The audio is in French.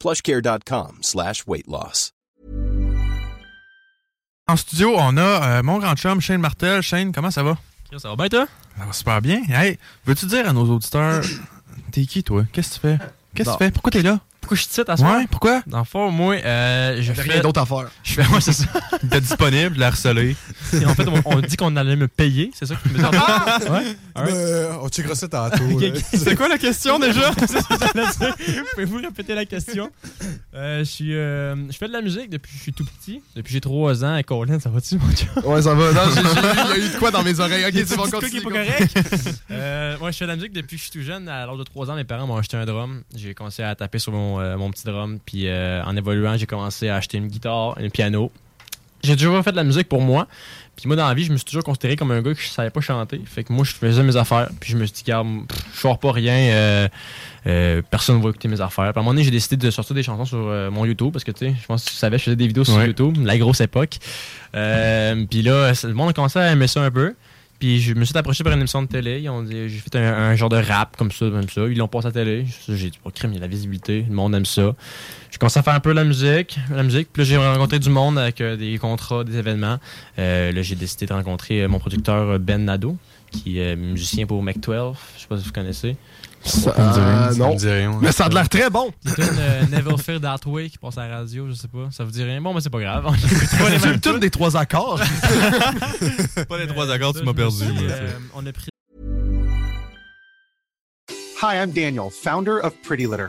plushcare.com slash weight loss. En studio, on a euh, mon grand chum, Shane Martel. Shane, comment ça va? Ça va bien, toi? Ça va super bien. Hey, veux-tu dire à nos auditeurs, t'es qui, toi? Qu'est-ce que tu fais? Qu'est-ce que tu fais? Pourquoi t'es là? Pourquoi je suis titre à soir? Ouais, pourquoi? Dans le fond, moi, euh, je fais... rien d'autre à faire. Je fais, ouais, c'est ça. T'es disponible, la harcelé. Et en fait, on, on dit qu'on allait me payer, c'est ça que tu me dis? ouais? Alright. Euh, on checkera ça tantôt. Ok. C'est quoi la question déjà? Pouvez-vous répéter la question? Euh, je euh, fais de la musique depuis que je suis tout petit. Depuis que j'ai 3 ans. Et Colin, ça va-tu, mon chum? Ouais, ça va. Non, il y a eu de quoi dans mes oreilles. Ok, c'est bon, continue. qui est pas correct? euh, moi, je fais de la musique depuis que je suis tout jeune. À l'âge de 3 ans, mes parents m'ont acheté un drum. J'ai commencé à taper sur mon, euh, mon petit drum. Puis euh, en évoluant, j'ai commencé à acheter une guitare, un piano. J'ai toujours fait de la musique pour moi. Puis moi, dans la vie, je me suis toujours considéré comme un gars qui savait pas chanter. Fait que moi, je faisais mes affaires. Puis je me suis dit, garde, je sors pas rien. euh, euh, personne va écouter mes affaires. Puis à un moment donné, j'ai décidé de sortir des chansons sur euh, mon YouTube. Parce que, tu sais, je pense que tu savais, je faisais des vidéos sur Ouais. YouTube. La grosse époque. Puis là, le monde a commencé à aimer ça un peu. Puis je me suis approché par une émission de télé. Ils ont dit, j'ai fait un, genre de rap comme ça, comme ça. Ils l'ont passé à télé. J'ai dit, oh, crime, il y a la visibilité. Le monde aime ça. J'ai commencé à faire un peu la musique, la musique. Puis là, j'ai rencontré du monde avec euh, des contrats, des événements. Euh, là, j'ai décidé de rencontrer euh, mon producteur Ben Nadeau, qui est musicien pour Mac12. Je sais pas si vous connaissez. Ça, Ça me dit rien, euh, ça non. me dit rien. Mais ça a l'air très bon. C'est une euh, Never Fear That Way qui passe à la radio, je sais pas. Ça vous dit rien? Bon, mais c'est pas grave. C'est toutes des trois accords. Pas les trois accords, Ça, tu m'as perdu. euh, on a pris Hi, I'm Daniel, founder of Pretty Litter.